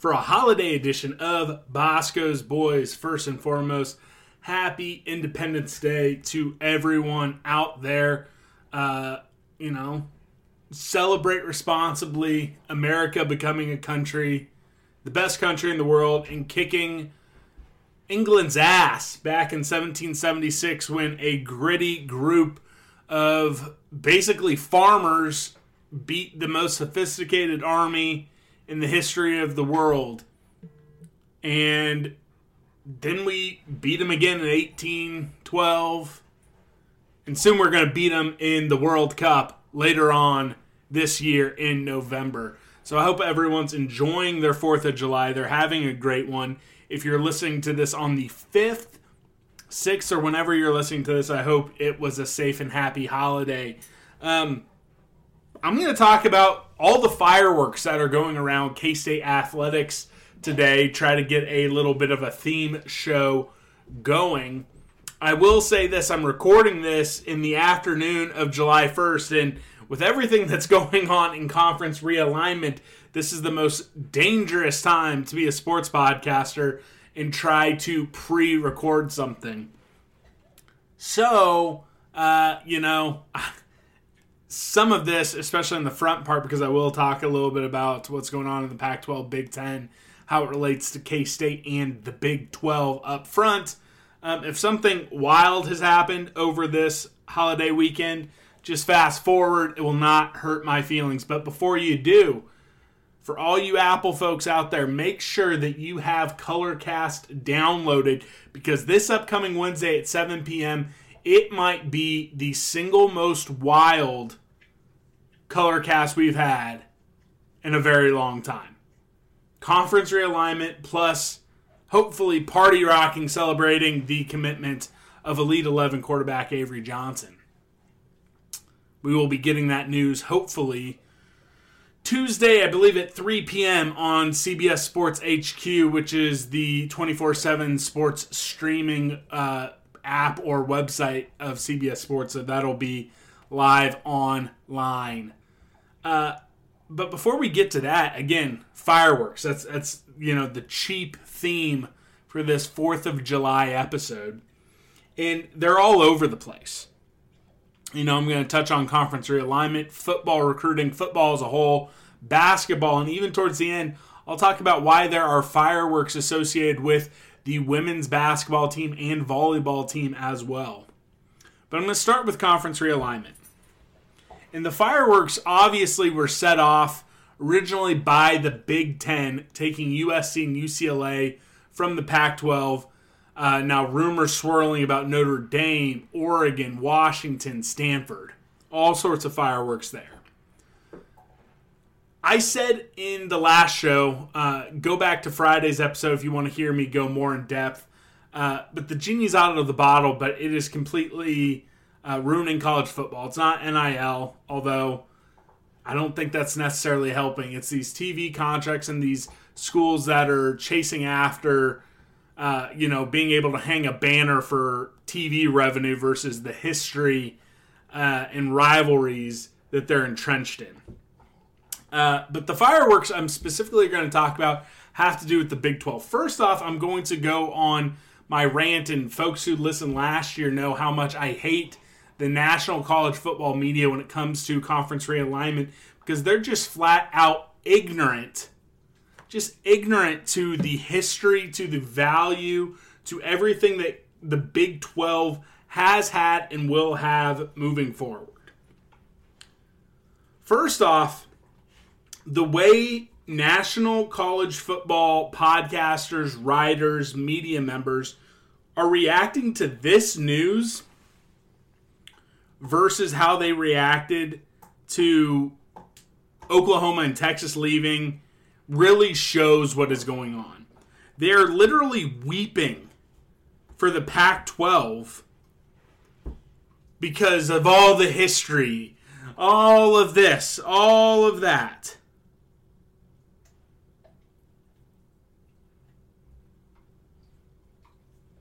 for a holiday edition of Bosco's Boys. First and foremost, happy Independence Day to everyone out there. Uh, you know, celebrate responsibly. America becoming a country, the best country in the world, and kicking England's ass back in 1776 when a gritty group of basically farmers beat the most sophisticated army in the history of the world. And then we beat them again in 1812. And soon we're going to beat them in the World Cup later on this year in November. So I hope everyone's enjoying their 4th of July. They're having a great one. If you're listening to this on the 5th, 6th, or whenever you're listening to this, I hope it was a safe and happy holiday. Um, I'm going to talk about all the fireworks that are going around K State athletics today, try to get a little bit of a theme show going. I will say this I'm recording this in the afternoon of July 1st, and with everything that's going on in conference realignment, this is the most dangerous time to be a sports podcaster and try to pre record something. So, uh, you know, some of this, especially in the front part, because I will talk a little bit about what's going on in the Pac 12 Big Ten, how it relates to K State and the Big 12 up front. Um, if something wild has happened over this holiday weekend, just fast forward. It will not hurt my feelings. But before you do, for all you Apple folks out there, make sure that you have Colorcast downloaded because this upcoming Wednesday at 7 p.m., it might be the single most wild Colorcast we've had in a very long time. Conference realignment plus hopefully party rocking celebrating the commitment of Elite 11 quarterback Avery Johnson. We will be getting that news hopefully Tuesday, I believe at 3 p.m. on CBS Sports HQ, which is the 24 7 sports streaming uh, app or website of CBS Sports. So that'll be live online. Uh, but before we get to that, again, fireworks. That's that's you know the cheap theme for this Fourth of July episode, and they're all over the place. You know, I'm going to touch on conference realignment, football recruiting, football as a whole, basketball, and even towards the end, I'll talk about why there are fireworks associated with the women's basketball team and volleyball team as well. But I'm going to start with conference realignment. And the fireworks obviously were set off originally by the Big Ten, taking USC and UCLA from the Pac 12. Uh, now, rumors swirling about Notre Dame, Oregon, Washington, Stanford. All sorts of fireworks there. I said in the last show, uh, go back to Friday's episode if you want to hear me go more in depth. Uh, but the genie's out of the bottle, but it is completely uh, ruining college football. It's not NIL, although I don't think that's necessarily helping. It's these TV contracts and these schools that are chasing after, uh, you know, being able to hang a banner for TV revenue versus the history uh, and rivalries that they're entrenched in. Uh, but the fireworks I'm specifically going to talk about have to do with the Big 12. First off, I'm going to go on my rant, and folks who listened last year know how much I hate the national college football media when it comes to conference realignment because they're just flat out ignorant. Just ignorant to the history, to the value, to everything that the Big 12 has had and will have moving forward. First off, the way national college football podcasters, writers, media members are reacting to this news versus how they reacted to Oklahoma and Texas leaving really shows what is going on. They're literally weeping for the Pac 12 because of all the history, all of this, all of that.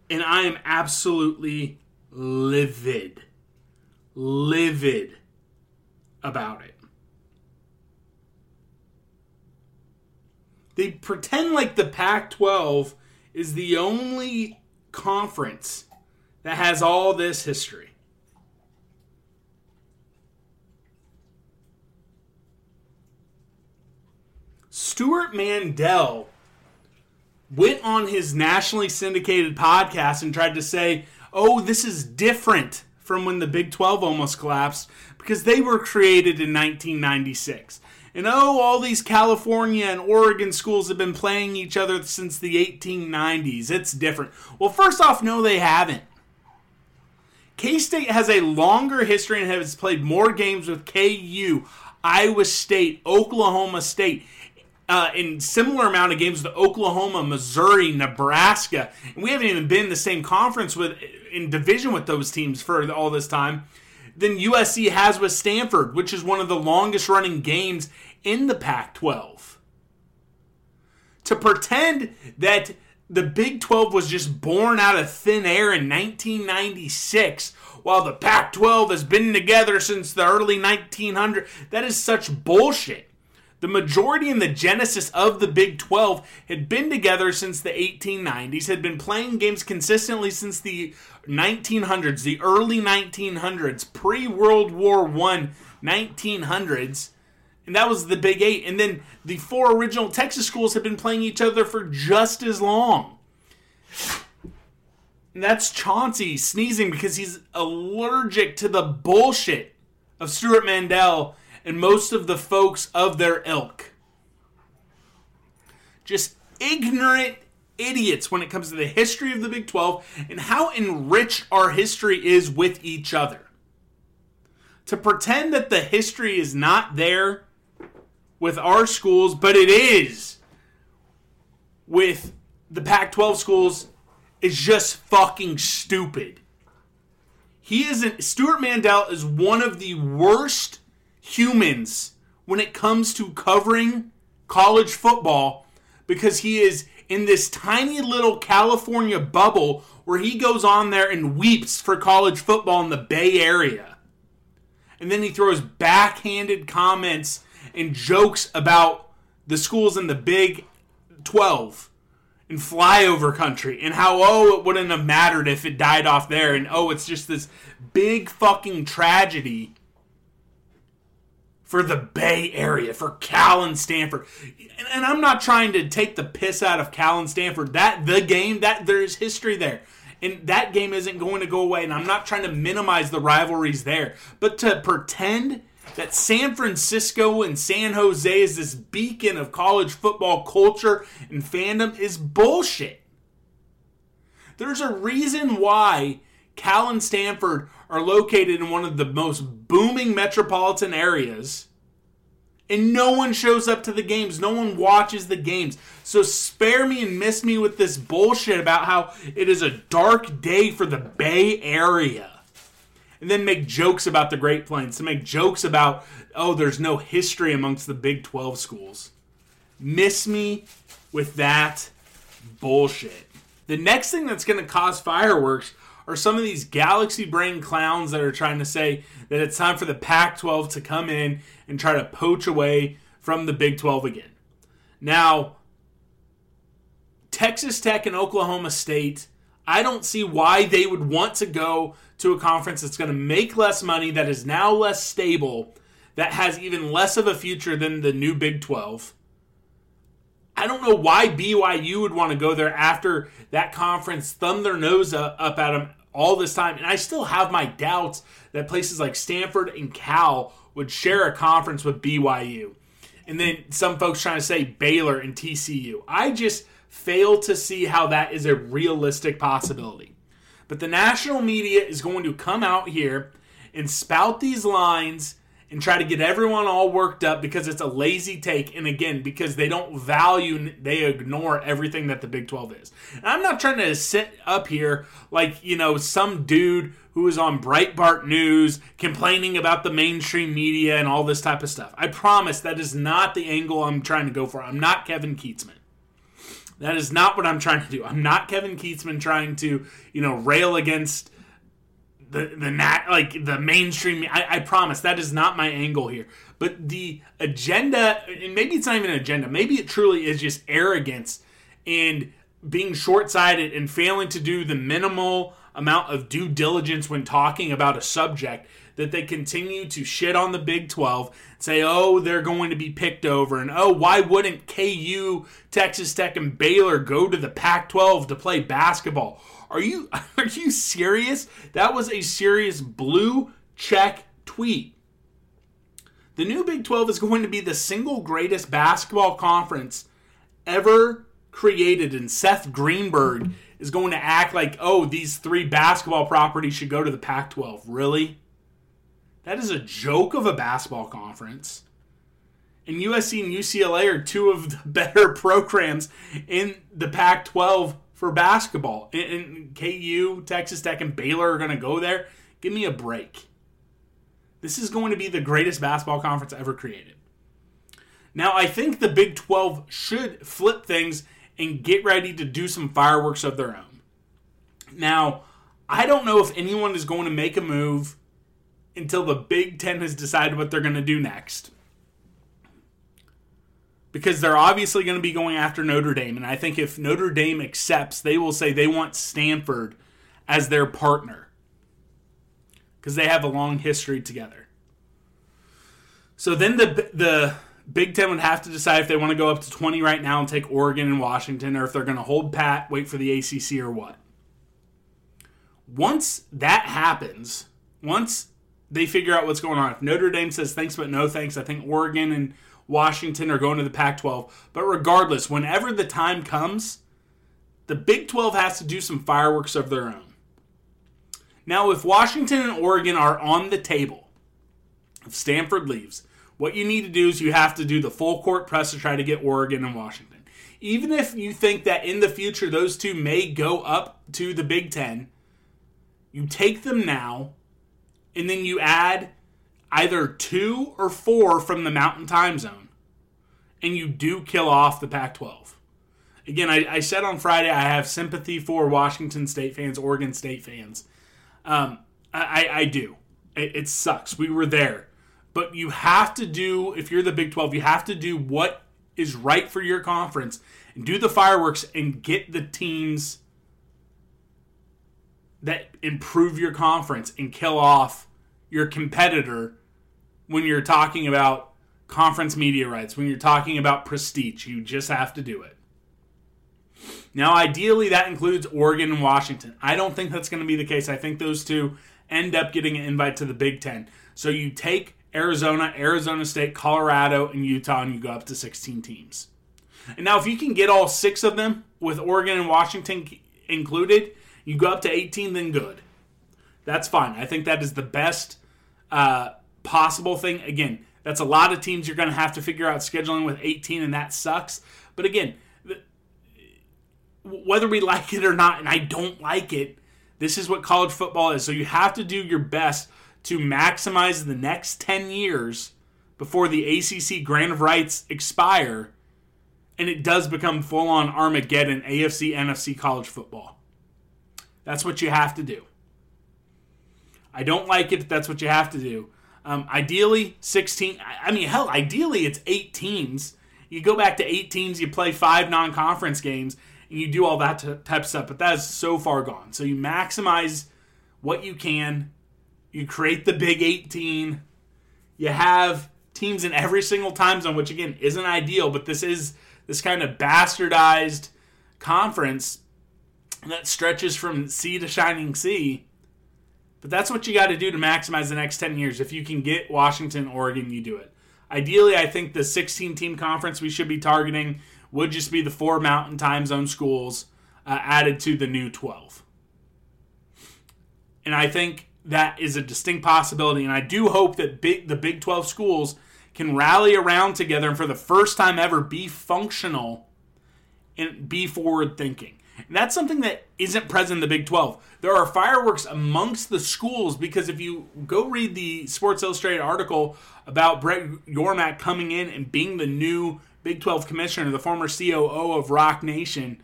And I am absolutely livid, livid about it. They pretend like the Pac 12 is the only conference that has all this history. Stewart Mandel went on his nationally syndicated podcast and tried to say, oh, this is different from when the Big 12 almost collapsed because they were created in 1996. And oh, all these California and Oregon schools have been playing each other since the 1890s. It's different. Well, first off, no, they haven't. K State has a longer history and has played more games with KU, Iowa State, Oklahoma State uh, in similar amount of games with Oklahoma, Missouri, Nebraska, and we haven't even been in the same conference with in division with those teams for all this time. Than USC has with Stanford, which is one of the longest running games in the Pac-12. To pretend that the Big 12 was just born out of thin air in 1996 while the Pac 12 has been together since the early 1900s. That is such bullshit. The majority and the genesis of the Big 12 had been together since the 1890s, had been playing games consistently since the 1900s, the early 1900s, pre World War I 1900s. And that was the Big Eight. And then the four original Texas schools had been playing each other for just as long. And that's Chauncey sneezing because he's allergic to the bullshit of Stewart Mandel and most of the folks of their ilk. Just ignorant idiots when it comes to the history of the Big 12 and how enriched our history is with each other. To pretend that the history is not there with our schools, but it is with the Pac 12 schools is just fucking stupid. He isn't. Stewart Mandel is one of the worst humans when it comes to covering college football because he is in this tiny little California bubble where he goes on there and weeps for college football in the Bay Area. And then he throws backhanded comments and jokes about the schools in the Big 12 and flyover country and how, oh, it wouldn't have mattered if it died off there. And oh, it's just this big fucking tragedy for the Bay Area, for Cal and Stanford. And, and, I'm not trying to take the piss out of Cal and Stanford. That the game, that there's history there. And that game isn't going to go away. And I'm not trying to minimize the rivalries there. But to pretend that San Francisco and San Jose is this beacon of college football culture and fandom is bullshit. There's a reason why Cal and Stanford are located in one of the most booming metropolitan areas. And no one shows up to the games. No one watches the games. So spare me and miss me with this bullshit about how it is a dark day for the Bay Area. And then make jokes about the Great Plains. To make jokes about, oh, there's no history amongst the Big 12 schools. Miss me with that bullshit. The next thing that's going to cause fireworks are some of these galaxy brain clowns that are trying to say that it's time for the Pac 12 to come in and try to poach away from the Big 12 again. Now, Texas Tech and Oklahoma State, I don't see why they would want to go to a conference that's going to make less money, that is now less stable, that has even less of a future than the new Big 12. I don't know why BYU would want to go there after that conference thumbed their nose up at them all this time. And I still have my doubts that places like Stanford and Cal would share a conference with BYU. And then some folks trying to say Baylor and TCU. I just fail to see how that is a realistic possibility. But the national media is going to come out here and spout these lines and try to get everyone all worked up because it's a lazy take and again because they don't value they ignore everything that the Big 12 is. And I'm not trying to sit up here like, you know, some dude who is on Breitbart News complaining about the mainstream media and all this type of stuff. I promise that is not the angle I'm trying to go for. I'm not Kevin Kietzman. That is not what I'm trying to do. I'm not Kevin Kietzman trying to, you know, rail against the the nat like the mainstream. I, I promise that is not my angle here. But the agenda, and maybe it's not even an agenda. Maybe it truly is just arrogance and being short sighted and failing to do the minimal amount of due diligence when talking about a subject that they continue to shit on the Big 12, say, oh, they're going to be picked over, and oh, why wouldn't KU, Texas Tech, and Baylor go to the Pac 12 to play basketball? Are you are you serious? That was a serious blue check tweet. The new Big 12 is going to be the single greatest basketball conference ever created, and Seth Greenberg is going to act like, oh, these three basketball properties should go to the Pac 12. Really? That is a joke of a basketball conference. And USC and UCLA are two of the better programs in the Pac 12 for basketball. And KU, Texas Tech, and Baylor are going to go there. Give me a break. This is going to be the greatest basketball conference ever created. Now, I think the Big 12 should flip things and get ready to do some fireworks of their own. Now, I don't know if anyone is going to make a move until the Big Ten has decided what they're going to do next. Because they're obviously going to be going after Notre Dame. And I think if Notre Dame accepts, they will say they want Stanford as their partner. Because they have a long history together. So then the, the Big Ten would have to decide if they want to go up to 20 right now and take Oregon and Washington, or if they're going to hold pat, wait for the ACC, or what. Once that happens, once they figure out what's going on, if Notre Dame says thanks but no thanks, I think Oregon and Washington are going to the Pac 12. But regardless, whenever the time comes, the Big 12 has to do some fireworks of their own. Now, if Washington and Oregon are on the table, if Stanford leaves, what you need to do is you have to do the full court press to try to get Oregon and Washington. Even if you think that in the future those two may go up to the Big Ten, you take them now, and then you add either two or four from the Mountain Time Zone, and you do kill off the Pac 12. Again, I, I, said on Friday I have sympathy for Washington State fans, Oregon State fans. Um, I, I, do. It, it sucks. We were there but you have to do if you're the Big 12, you have to do what is right for your conference and do the fireworks and get the teams that improve your conference and kill off your competitor when you're talking about conference media rights, when you're talking about prestige. You just have to do it. Now, ideally, that includes Oregon and Washington. I don't think that's going to be the case. I think those two end up getting an invite to the Big Ten. So you take Arizona, Arizona State, Colorado, and Utah, and you go up to 16 teams. And now, if you can get all six of them with Oregon and Washington included, you go up to 18, then good. That's fine. I think that is the best uh, possible thing. Again, that's a lot of teams you're going to have to figure out scheduling with 18, and that sucks. But again, whether we like it or not, and I don't like it, this is what college football is. So you have to do your best to maximize the next 10 years before the ACC grant of rights expire and it does become full on Armageddon AFC NFC college football. That's what you have to do. I don't like it, that's what you have to do. Um, ideally, 16. I mean, hell, ideally, it's eight teams. You go back to eight teams, you play five non conference games, and you do all that type of stuff. But that is so far gone. So you maximize what you can. You create the Big 18. You have teams in every single time zone, which again isn't ideal, but this is this kind of bastardized conference that stretches from sea to shining sea. But that's what you got to do to maximize the next 10 years. If you can get Washington, Oregon, you do it. Ideally, I think the 16 team conference we should be targeting would just be the four mountain time zone schools uh, added to the new 12. And I think that is a distinct possibility. And I do hope that big, the Big 12 schools can rally around together and for the first time ever be functional and be forward thinking. That's something that isn't present in the Big 12. There are fireworks amongst the schools because if you go read the Sports Illustrated article about Brett Yormark coming in and being the new Big 12 commissioner, the former COO of Roc Nation,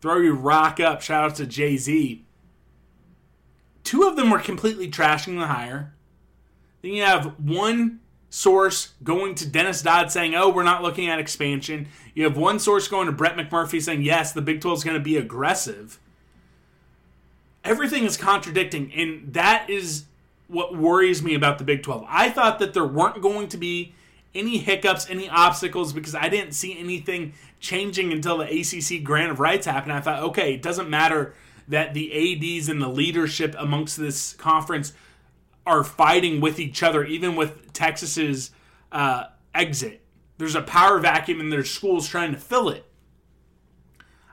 throw your rock up. Shout out to Jay Z. Two of them were completely trashing the hire. Then you have one source going to Dennis Dodd saying, oh, we're not looking at expansion. You have one source going to Brett McMurphy saying, yes, the Big 12 is going to be aggressive. Everything is contradicting, and that is what worries me about the Big 12. I thought that there weren't going to be any hiccups, any obstacles, because I didn't see anything changing until the ACC grant of rights happened. I thought, okay, it doesn't matter that the ADs and the leadership amongst this conference are fighting with each other, even with Texas's uh, exit. There's a power vacuum, and there's schools trying to fill it.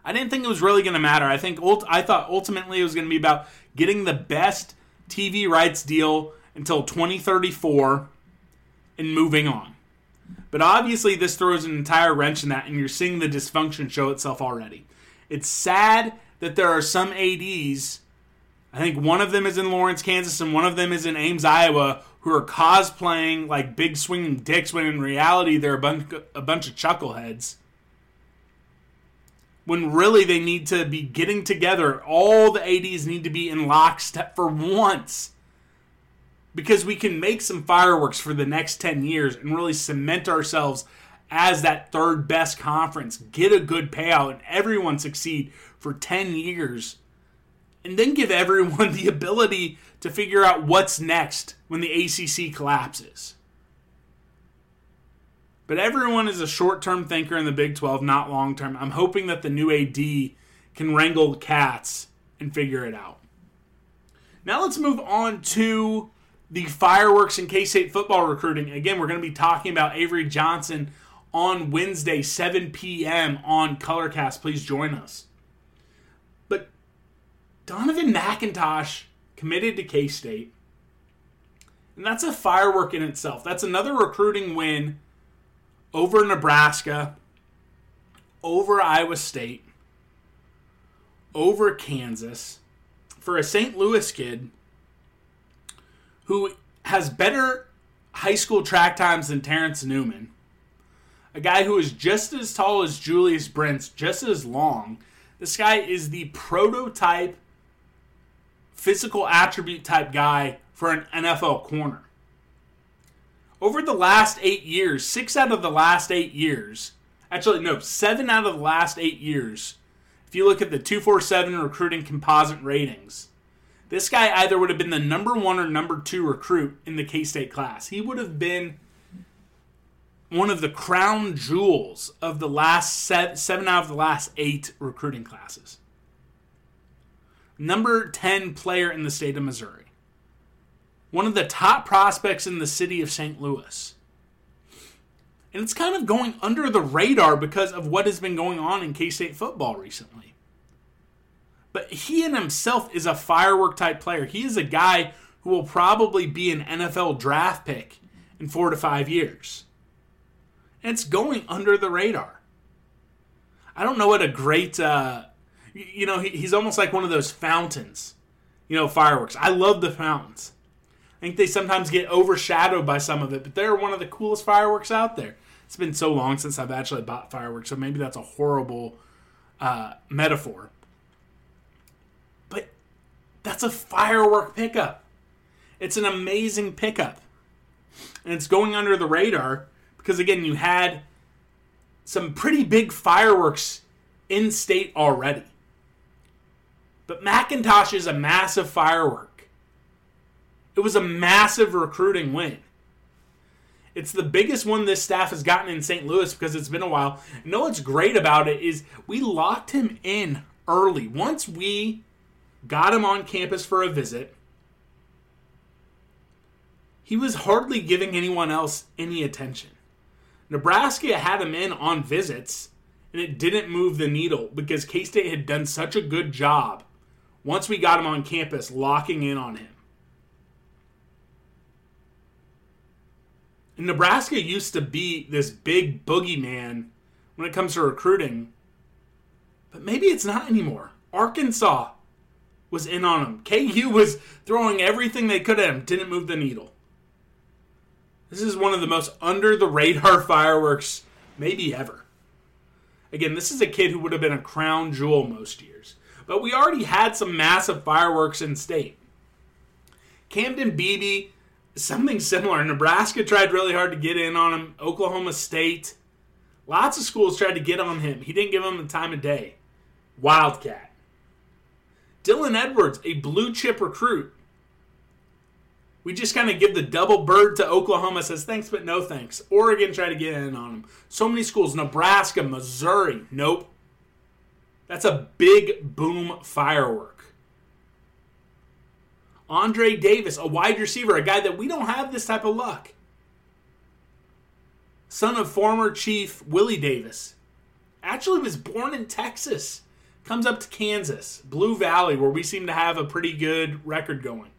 I didn't think it was really going to matter. I think ult- I thought ultimately it was going to be about getting the best TV rights deal until 2034 and moving on. But obviously, this throws an entire wrench in that, and you're seeing the dysfunction show itself already. It's sad that there are some ADs I think one of them is in Lawrence, Kansas, and one of them is in Ames, Iowa, who are cosplaying like big swinging dicks when in reality they're a bunch, a bunch of chuckleheads. When really they need to be getting together, all the ADs need to be in lockstep for once. Because we can make some fireworks for the next 10 years and really cement ourselves as that third best conference, get a good payout, and everyone succeed for 10 years and then give everyone the ability to figure out what's next when the ACC collapses. But everyone is a short term thinker in the Big 12, not long term. I'm hoping that the new AD can wrangle cats and figure it out. Now let's move on to the fireworks in K State football recruiting. Again, we're going to be talking about Avery Johnson on Wednesday, 7 p.m. on Colorcast. Please join us. Donovan McIntosh committed to K State. And that's a firework in itself. That's another recruiting win over Nebraska, over Iowa State, over Kansas for a St. Louis kid who has better high school track times than Terrence Newman. A guy who is just as tall as Julius Brents, just as long. This guy is the prototype physical attribute type guy for an NFL corner. Over the last eight years, six out of the last eight years, actually, no, seven out of the last eight years, if you look at the 247 recruiting composite ratings, this guy either would have been the number one or number two recruit in the K State class. He would have been one of the crown jewels of the last seven out of the last eight recruiting classes number 10 player in the state of Missouri, one of the top prospects in the city of St. Louis. And it's kind of going under the radar because of what has been going on in K State football recently. But he in himself is a firework type player. He is a guy who will probably be an NFL draft pick in four to five years. And it's going under the radar. I don't know what a great uh, you know, he's almost like one of those fountains, you know, fireworks. I love the fountains. I think they sometimes get overshadowed by some of it, but they're one of the coolest fireworks out there. It's been so long since I've actually bought fireworks, so maybe that's a horrible uh, metaphor. But that's a firework pickup. It's an amazing pickup. And it's going under the radar because, again, you had some pretty big fireworks in state already. But Macintosh is a massive firework. It was a massive recruiting win. It's the biggest one this staff has gotten in St. Louis because it's been a while. You know what's great about it is we locked him in early. Once we got him on campus for a visit, he was hardly giving anyone else any attention. Nebraska had him in on visits, and it didn't move the needle because K State had done such a good job once we got him on campus locking in on him. And Nebraska used to be this big boogeyman when it comes to recruiting, but maybe it's not anymore. Arkansas was in on him. KU was throwing everything they could at him, didn't move the needle. This is one of the most under the radar fireworks, maybe ever. Again, this is a kid who would have been a crown jewel most years. But we already had some massive fireworks in state. Camden Beebe something similar. Nebraska tried really hard to get in on him. Oklahoma State. Lots of schools tried to get on him. He didn't give them the time of day. Wildcat. Dylan Edwards, a blue chip recruit. We just kind of give the double bird to Oklahoma, says thanks, but no thanks. Oregon tried to get in on him. So many schools. Nebraska, Missouri. Nope. That's a big boom firework. Andre Davis, a wide receiver, a guy that we don't have this type of luck. Son of former Chief Willie Davis. Actually was born in Texas. Comes up to Kansas, Blue Valley, where we seem to have a pretty good record going.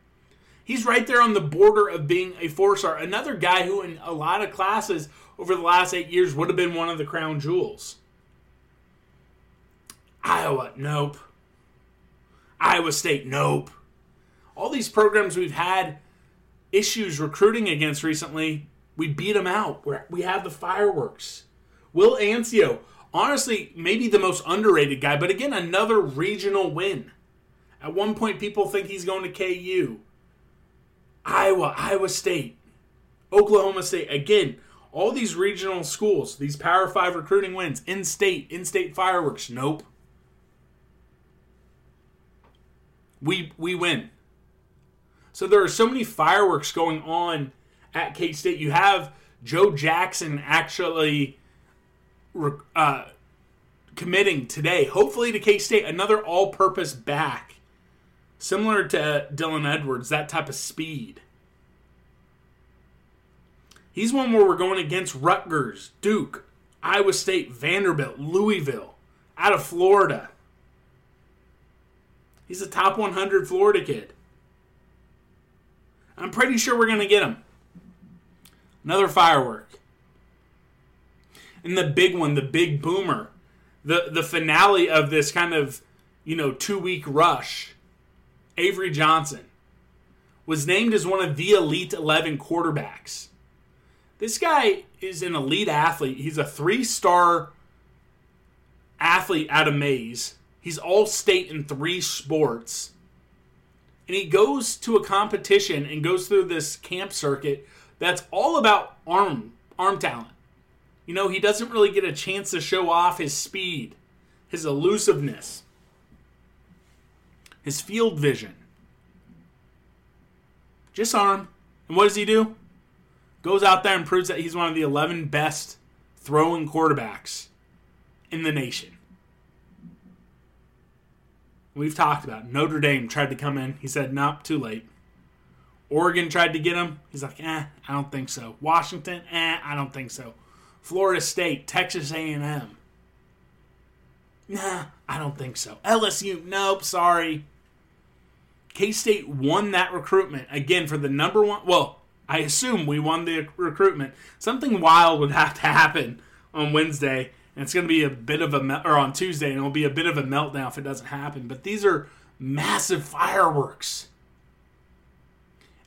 He's right there on the border of being a four star. Another guy who, in a lot of classes over the last eight years, would have been one of the crown jewels. Iowa, nope. Iowa State, nope all these programs we've had issues recruiting against recently, we beat them out. We're, we have the fireworks. Will Anciaux, honestly, maybe the most underrated guy, but again, another regional win. At one point, people think he's going to KU. Iowa, Iowa State, Oklahoma State. Again, all these regional schools, these Power Five recruiting wins, in state, in state fireworks. Nope. We we win. So there are so many fireworks going on at K State. You have Joe Jackson actually uh, committing today, hopefully to K State, another all purpose back, similar to Dylan Edwards, that type of speed. He's one where we're going against Rutgers, Duke, Iowa State, Vanderbilt, Louisville, out of Florida. He's a top 100 Florida kid. I'm pretty sure we're going to get him. Another firework. And the big one, the big boomer, the the finale of this kind of, you know, 2-week rush. Avery Johnson was named as one of the elite 11 quarterbacks. This guy is an elite athlete. He's a 3-star athlete out of Maize. He's all state in 3 sports and he goes to a competition and goes through this camp circuit that's all about arm arm talent. You know, he doesn't really get a chance to show off his speed, his elusiveness, his field vision. Just arm. And what does he do? Goes out there and proves that he's one of the 11 best throwing quarterbacks in the nation. We've talked about Notre Dame tried to come in. He said, "Nope, too late." Oregon tried to get him. He's like, "Eh, I don't think so." Washington, eh, I don't think so. Florida State, Texas A&M. Nah, I don't think so. LSU, nope, sorry. K State won that recruitment again for the number one. Well, I assume we won the recruitment. Something wild would have to happen on Wednesday and it's going to be a bit of a me- or on Tuesday, and it'll be a bit of a meltdown if it doesn't happen. But these are massive fireworks.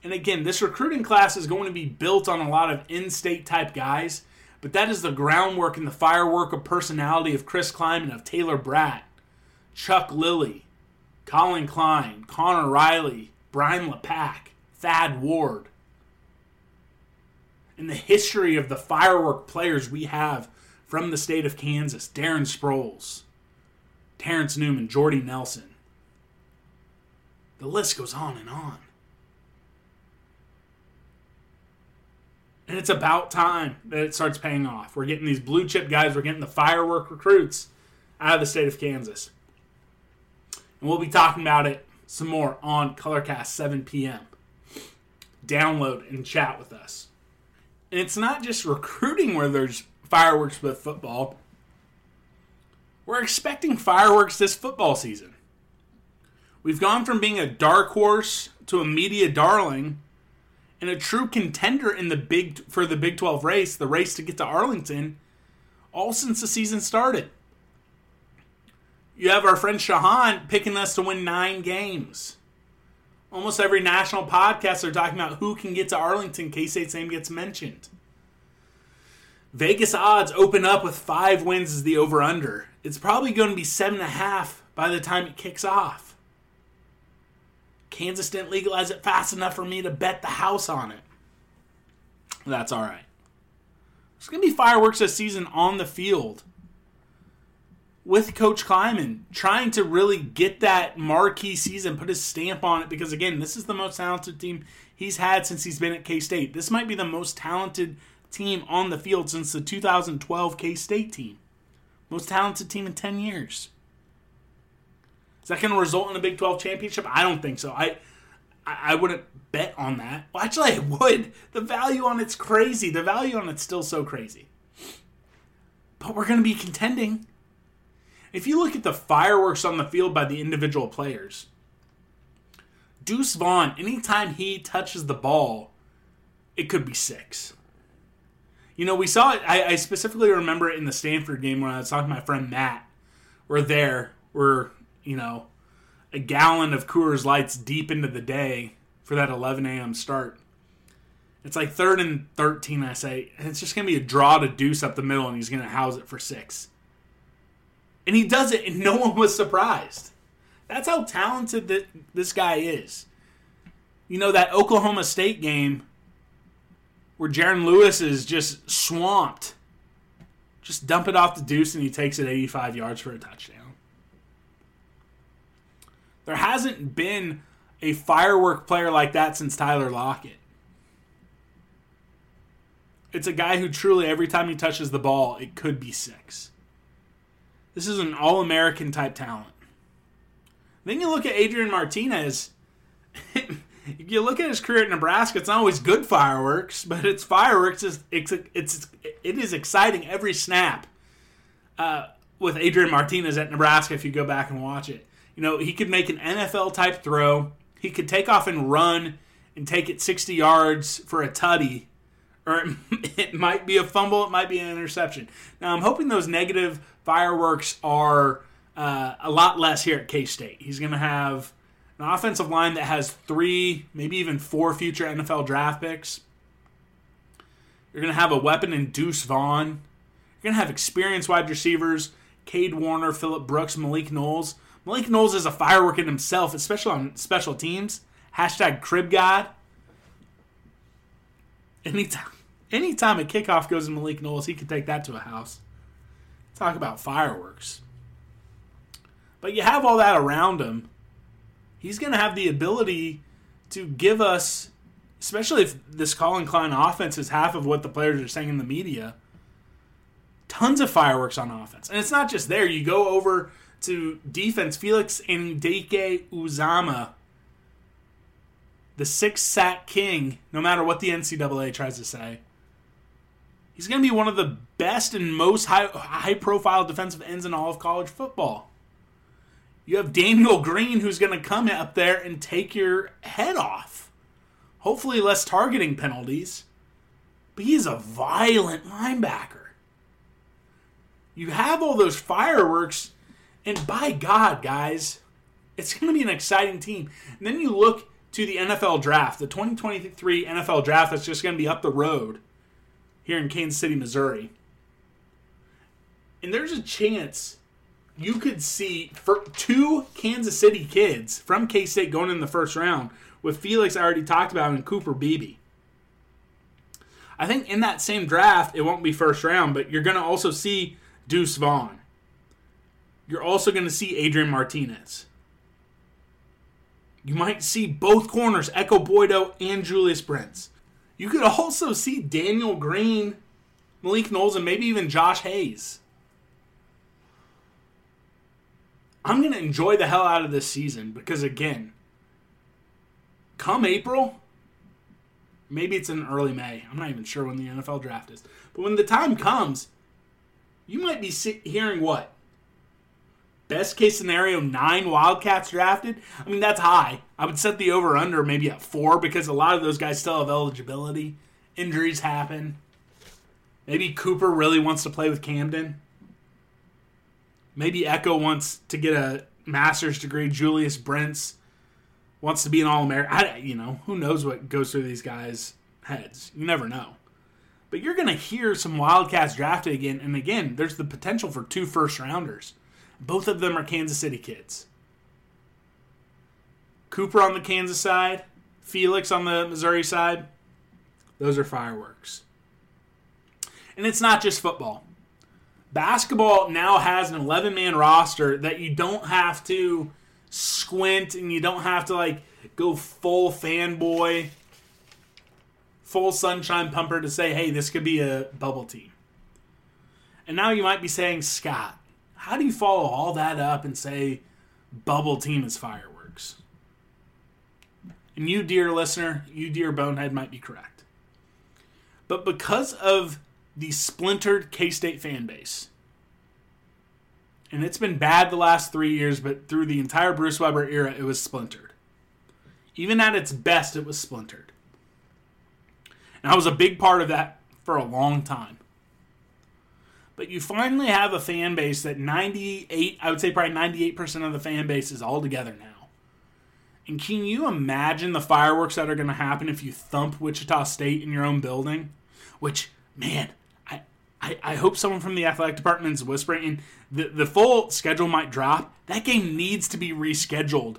And again, this recruiting class is going to be built on a lot of in-state type guys, but that is the groundwork and the firework of personality of Chris Klieman, of Taylor Braet, Chuck Lilly, Collin Klein, Connor Riley, Brian LePack, Thad Ward. And the history of the firework players we have from the state of Kansas, Darren Sproles, Terrence Newman, Jordy Nelson. The list goes on and on. And it's about time that it starts paying off. We're getting these blue chip guys, we're getting the firework recruits out of the state of Kansas. And we'll be talking about it some more on Colorcast 7 p.m. Download and chat with us. And it's not just recruiting where there's fireworks with football. We're expecting fireworks this football season. We've gone from being a dark horse to a media darling and a true contender in the big for the Big 12 race, the race to get to Arlington, all since the season started. You have our friend Shahan picking us to win nine games. Almost every national podcast are talking about who can get to Arlington. K State's name gets mentioned. Vegas odds open up with five wins as the over under. It's probably going to be seven and a half by the time it kicks off. Kansas didn't legalize it fast enough for me to bet the house on it. That's all right. There's going to be fireworks this season on the field with Coach Klieman, trying to really get that marquee season, put his stamp on it, because again, this is the most talented team he's had since he's been at K State. This might be the most talented team on the field since the 2012 K State team. Most talented team in 10 years. Is that going to result in a Big 12 championship? I don't think so. I I wouldn't bet on that. Well, actually, I would. The value on it's crazy. The value on it's still so crazy. But we're going to be contending. If you look at the fireworks on the field by the individual players, Deuce Vaughn, anytime he touches the ball, it could be six. You know, we saw it. I, I specifically remember it in the Stanford game when I was talking to my friend Matt. We're there. We're, you know, a gallon of Coors Lights deep into the day for that 11 a.m. start. It's like third and 13, I say. And it's just going to be a draw to deuce up the middle, and he's going to house it for six. And he does it, and no one was surprised. That's how talented that this guy is. You know, that Oklahoma State game where Jaron Lewis is just swamped. Just dump it off the deuce, and he takes it 85 yards for a touchdown. There hasn't been a firework player like that since Tyler Lockett. It's a guy who truly, every time he touches the ball, it could be six. This is an all American type talent. Then you look at Adrian Martinez. you look at his career at Nebraska, it's not always good fireworks, but it's fireworks. It's it's, it's it is exciting every snap. Uh, with Adrian Martinez at Nebraska, if you go back and watch it, you know he could make an NFL type throw. He could take off and run and take it 60 yards for a tutty, or it, it might be a fumble, it might be an interception. Now I'm hoping those negative fireworks are uh, a lot less here at K State. He's going to have an offensive line that has three, maybe even four future NFL draft picks. You're going to have a weapon in Deuce Vaughn. You're going to have experienced wide receivers Cade Warner, Phillip Brooks, Malik Knowles. Malik Knowles is a firework in himself, especially on special teams. Hashtag crib god. Anytime, anytime a kickoff goes in Malik Knowles, he could take that to a house. Talk about fireworks. But you have all that around him. He's going to have the ability to give us, especially if this Collin Klein offense is half of what the players are saying in the media, tons of fireworks on offense. And it's not just there. You go over to defense, Felix Anudike Uzomah, the six sack king, no matter what the NCAA tries to say. He's going to be one of the best and most high, high profile defensive ends in all of college football. You have Daniel Green who's going to come up there and take your head off. Hopefully, less targeting penalties. But he's a violent linebacker. You have all those fireworks, and by God, guys, it's going to be an exciting team. And then you look to the NFL draft, the 2023 NFL draft that's just going to be up the road here in Kansas City, Missouri. And there's a chance you could see for two Kansas City kids from K State going in the first round, with Felix I already talked about and Cooper Beebe. I think in that same draft, it won't be first round, but you're going to also see Deuce Vaughn. you're also going to see Adrian Martinez. You might see both corners, Ekow Boye-Doe and Julius Brents. You could also see Daniel Green, Malik Knowles, and maybe even Josh Hayes. I'm going to enjoy the hell out of this season because, again, come April, maybe it's in early May. I'm not even sure when the NFL draft is. But when the time comes, you might be hearing what? Best case scenario, nine Wildcats drafted. I mean, that's high. I would set the over under maybe at four because a lot of those guys still have eligibility. Injuries happen. Maybe Cooper really wants to play with Camden. Maybe Ekow wants to get a master's degree. Julius Brents wants to be an All American. You know, who knows what goes through these guys' heads? You never know. But you're going to hear some Wildcats drafted again. And again, there's the potential for two first rounders. Both of them are Kansas City kids. Cooper on the Kansas side, Felix on the Missouri side. Those are fireworks. And it's not just football. Basketball now has an 11 man roster that you don't have to squint and you don't have to like go full fanboy, full sunshine pumper to say, hey, this could be a bubble team. And now you might be saying, Scott, how do you follow all that up and say bubble team is fireworks? And you, dear listener, you, dear bonehead, might be correct. But because of the splintered K State fan base, and it's been bad the last three years, but through the entire Bruce Weber era, it was splintered. Even at its best, it was splintered. And I was a big part of that for a long time but you finally have a fan base that 98 i would say probably 98% of the fan base is all together now and can you imagine the fireworks that are going to happen if you thump wichita state in your own building which man I, I, hope someone from the athletic department is whispering and the, the full schedule might drop that game needs to be rescheduled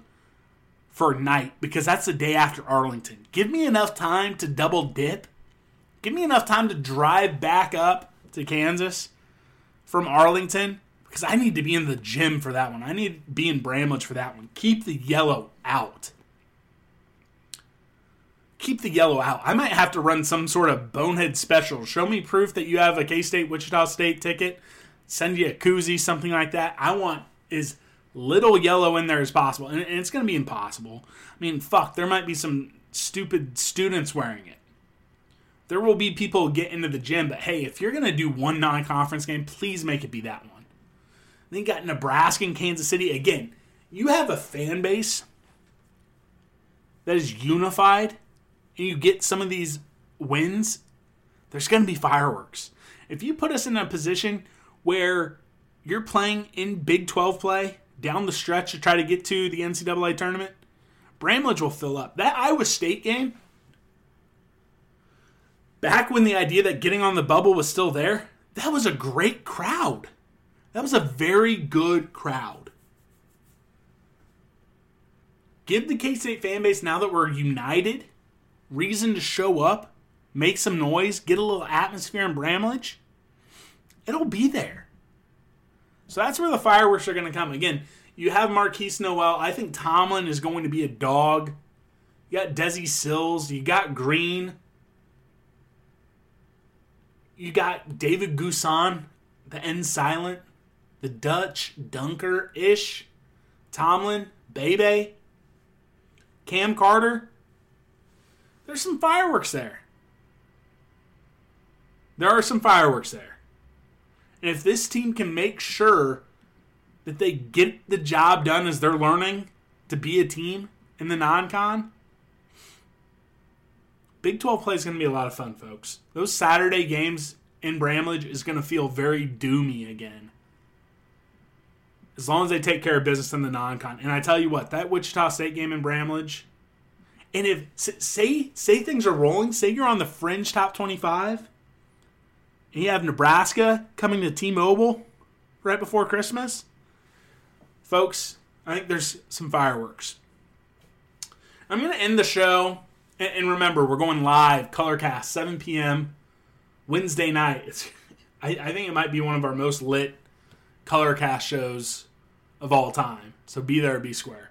for night because that's the day after arlington give me enough time to double dip give me enough time to drive back up to kansas from Arlington because I need to be in the gym for that one. I need to be in Bramlage for that one. Keep the yellow out. Keep the yellow out. I might have to run some sort of bonehead special. Show me proof that you have a K State Wichita State ticket. Send you a koozie, something like that. I want as little yellow in there as possible. And it's going to be impossible. I mean, fuck, there might be some stupid students wearing it there will be people get into the gym, but hey, if you're gonna do one non-conference game, please make it be that one. Then you got Nebraska and Kansas City. Again, you have a fan base that is unified, you get some of these wins, there's gonna be fireworks. If you put us in a position where you're playing in Big 12 play down the stretch to try to get to the NCAA tournament, Bramlage will fill up. That Iowa State game back when the idea that getting on the bubble was still there, that was a great crowd. That was a very good crowd. Give the K State fan base, now that we're united, reason to show up, make some noise, get a little atmosphere in Bramlage. It'll be there. So that's where the fireworks are going to come. Again, you have Markquis Nowell. I think Tomlin is going to be a dog. You got Desi Sills. You got Greene you got David N'Guessan, the end silent, the Dutch dunker ish, Tomlin, Bebe, Cam Carter. There's some fireworks there. There are some fireworks there. And if this team can make sure that they get the job done as they're learning to be a team in the non con, Big 12 play is going to be a lot of fun, folks. Those Saturday games in Bramlage is going to feel very doomy again. As long as they take care of business in the non-con. And I tell you what, that Wichita State game in Bramlage, and if say say things are rolling, say you're on the fringe top 25, and you have Nebraska coming to T-Mobile right before Christmas, folks, I think there's some fireworks. I'm going to end the show and remember, we're going live, Colorcast, 7 p.m. Wednesday night. It's, I, I think it might be one of our most lit Colorcast shows of all time. So be there, be square.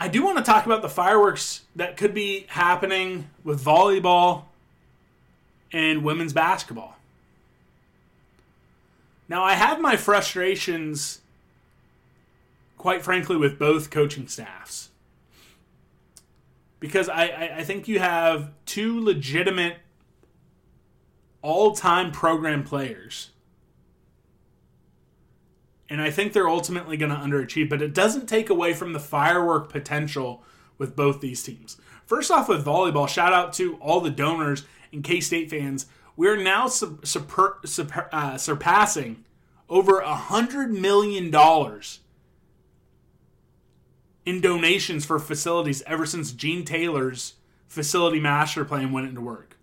I do want to talk about the fireworks that could be happening with volleyball and women's basketball. Now, I have my frustrations, quite frankly, with both coaching staffs. Because I, I, I think you have two legitimate all time program players. And I think they're ultimately going to underachieve, but it doesn't take away from the firework potential with both these teams. First off, with volleyball, shout out to all the donors and K State fans. We're now su- super, super, uh, surpassing over a hundred million dollars in donations for facilities ever since Gene Taylor's facility master plan went into work.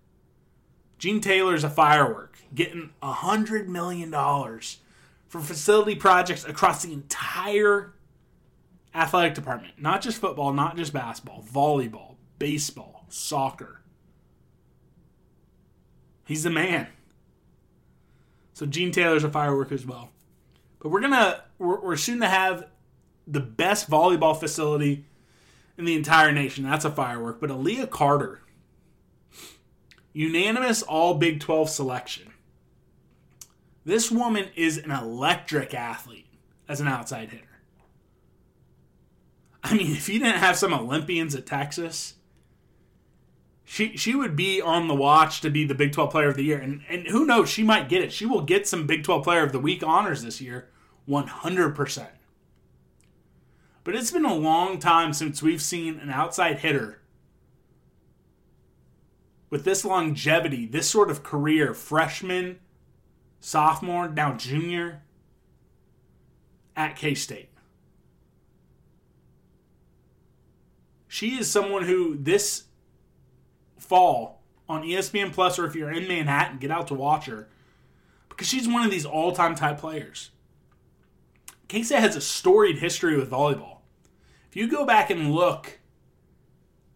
Gene Taylor's a firework, getting a hundred million dollars for facility projects across the entire athletic department. Not just football, not just basketball, volleyball, baseball, soccer. He's the man. So Gene Taylor's a firework as well. But we're gonna we're, we're soon to have the best volleyball facility in the entire nation. That's a firework. But Aaliyah Carter, unanimous All Big 12 selection. This woman is an electric athlete as an outside hitter. I mean, if you didn't have some Olympians at Texas, she she would be on the watch to be the Big 12 player of the year. And and who knows, she might get it. She will get some Big 12 player of the week honors this year, 100%. But it's been a long time since we've seen an outside hitter with this longevity, this sort of career, freshman, sophomore, now junior at K State. She is someone who this fall on ESPN Plus, or if you're in Manhattan, get out to watch her because she's one of these all time type players. K State has a storied history with volleyball. If you go back and look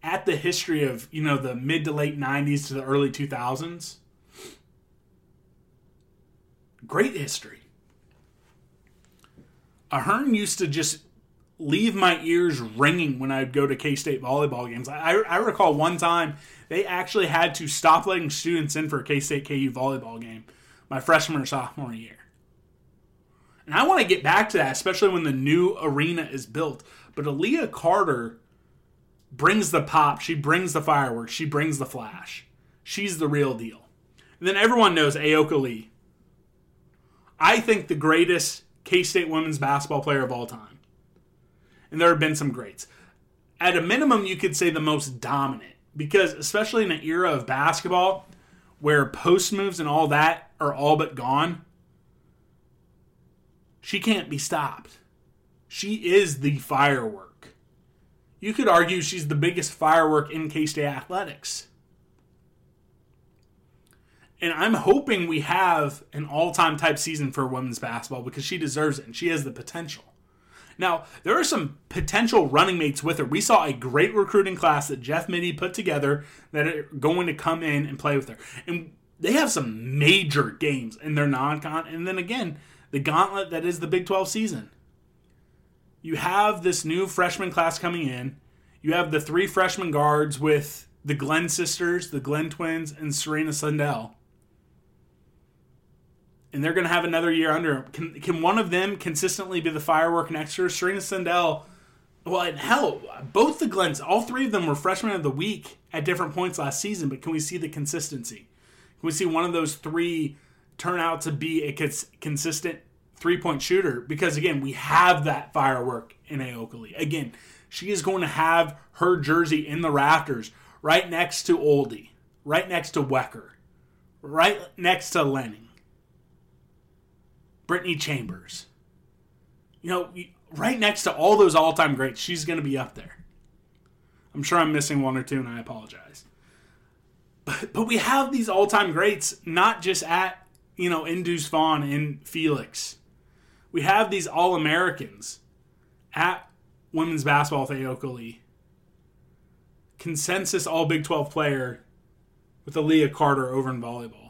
at the history of, you know, the mid to late 90s to the early 2000s, great history. Ahearn used to just leave my ears ringing when I'd go to K State volleyball games. I, I recall one time they actually had to stop letting students in for a K State KU volleyball game my freshman or sophomore year. And I want to get back to that, especially when the new arena is built. But Aaliyah Carter brings the pop, she brings the fireworks, she brings the flash. She's the real deal. And then everyone knows Ayoka Lee. I think the greatest K State women's basketball player of all time. And there have been some greats. At a minimum, you could say the most dominant. Because, especially in an era of basketball where post moves and all that are all but gone, she can't be stopped. She is the firework. You could argue she's the biggest firework in K State athletics. And I'm hoping we have an all time type season for women's basketball because she deserves it and she has the potential. Now, there are some potential running mates with her. We saw a great recruiting class that Jeff Mittie put together that are going to come in and play with her. And they have some major games in their non con. And then again, the gauntlet that is the Big 12 season. You have this new freshman class coming in. You have the three freshman guards with the Glenn sisters, the Glenn twins, and Serena Sundell and they're going to have another year under him. Can, can one of them consistently be the firework next year? Serena Sundell, well, and hell, both the Glenns, all three of them were freshmen of the week at different points last season, but can we see the consistency? Can we see one of those three turn out to be a cons- consistent three point shooter? Because again, we have that firework in Ayoka Lee. Again, she is going to have her jersey in the rafters right next to Ohlde, right next to Wecker, right next to Lehning. Brittany Chambers. You know, right next to all those all time greats, she's going to be up there. I'm sure I'm missing one or two, and I apologize. But, but we have these all time greats, not just at, you know, in Deuce Vaughn and Felix. We have these All Americans at women's basketball with Ayoka Lee. Consensus All Big 12 player with Aaliyah Carter over in volleyball.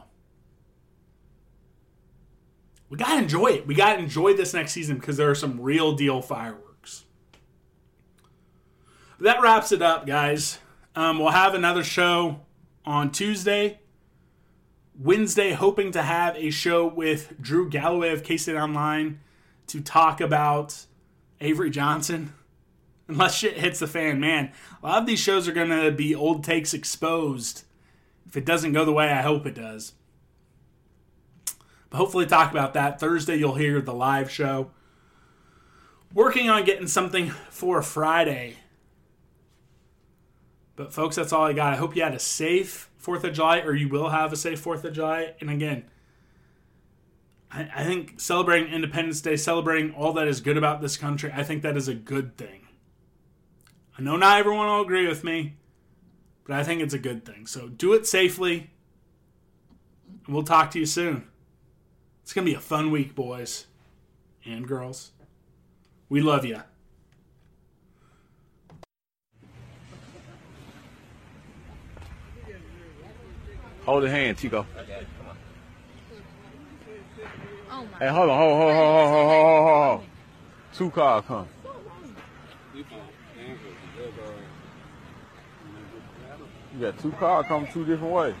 We got to enjoy it. We got to enjoy this next season because there are some real deal fireworks. That wraps it up, guys. Um, we'll have another show on Tuesday. Wednesday, hoping to have a show with Drew Galloway of K State Online to talk about Avery Johnson. Unless shit hits the fan, man. A lot of these shows are going to be old takes exposed. If it doesn't go the way I hope it does. Hopefully, talk about that. Thursday, you'll hear the live show. Working on getting something for Friday. But, folks, that's all I got. I hope you had a safe 4th of July, or you will have a safe 4th of July. And again, I, I think celebrating Independence Day, celebrating all that is good about this country, I think that is a good thing. I know not everyone will agree with me, but I think it's a good thing. So do it safely, and we'll talk to you soon. It's going to be a fun week, boys and girls. We love you. Hold the hand, Chico. Okay, oh hey, hold on, hold, hold, hold, hold, hold, hold, hold. Two cars come. You got two cars coming two different ways.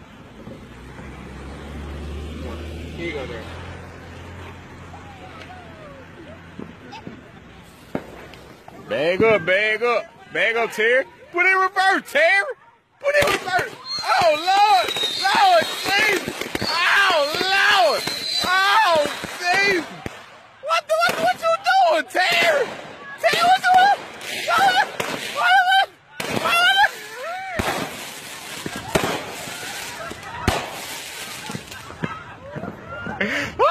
Here you go there. Bag up, bag up, bag up, Terry. Put it in reverse, Terry. Put it in reverse. Oh Lord, Lord, Jesus. Oh Lord, oh Jesus. What the what, what you doing, Terry? Terry, what you what? What? What? What? Sports